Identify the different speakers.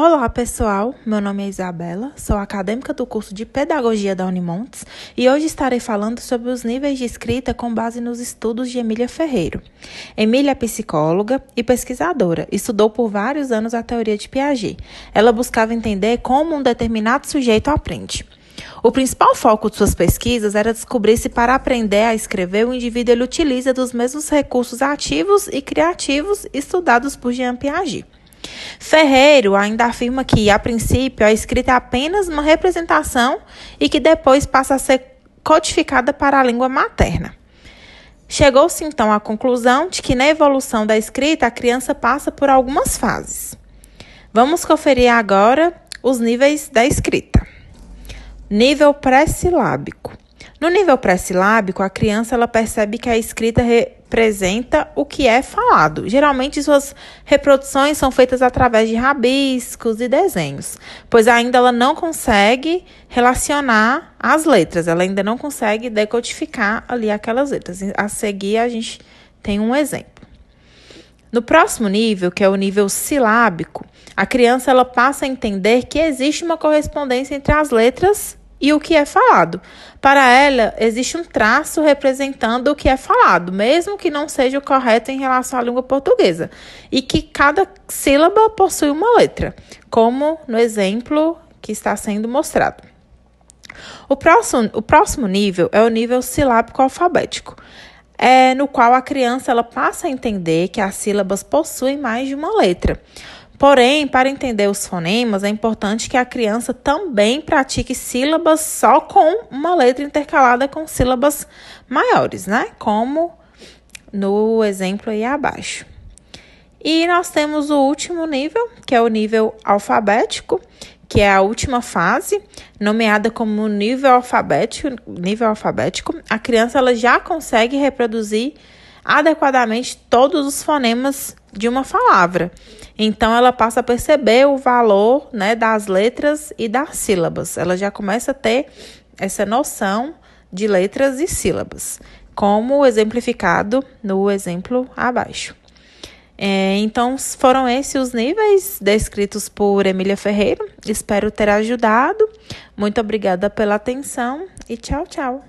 Speaker 1: Olá, pessoal. Meu nome é Isabela, sou acadêmica do curso de Pedagogia da Unimontes e hoje estarei falando sobre os níveis de escrita com base nos estudos de Emília Ferreiro. Emília é psicóloga e pesquisadora, estudou por vários anos a teoria de Piaget. Ela buscava entender como um determinado sujeito aprende. O principal foco de suas pesquisas era descobrir se para aprender a escrever o indivíduo utiliza dos mesmos recursos ativos e criativos estudados por Jean Piaget. Ferreiro ainda afirma que, a princípio, a escrita é apenas uma representação e que depois passa a ser codificada para a língua materna. Chegou-se então à conclusão de que na evolução da escrita a criança passa por algumas fases. Vamos conferir agora os níveis da escrita. Nível pré-silábico. No nível pré-silábico, a criança ela percebe que a escrita representa o que é falado. Geralmente, suas reproduções são feitas através de rabiscos e desenhos, pois ainda ela não consegue relacionar as letras, ela ainda não consegue decodificar ali aquelas letras. A seguir, a gente tem um exemplo. No próximo nível, que é o nível silábico, a criança ela passa a entender que existe uma correspondência entre as letras e o que é falado. Para ela, existe um traço representando o que é falado, mesmo que não seja o correto em relação à língua portuguesa, e que cada sílaba possui uma letra, como no exemplo que está sendo mostrado. O próximo, o próximo nível é o nível silábico alfabético, é, no qual a criança ela passa a entender que as sílabas possuem mais de uma letra. Porém, para entender os fonemas, é importante que a criança também pratique sílabas só com uma letra intercalada com sílabas maiores, né? Como no exemplo aí abaixo. E nós temos o último nível, que é o nível alfabético, que é a última fase, nomeada como nível alfabético. Nível alfabético, a criança ela já consegue reproduzir adequadamente todos os fonemas de uma palavra. Então ela passa a perceber o valor, né, das letras e das sílabas. Ela já começa a ter essa noção de letras e sílabas, como exemplificado no exemplo abaixo. É, então, foram esses os níveis descritos por Emília Ferreira. Espero ter ajudado. Muito obrigada pela atenção e tchau, tchau.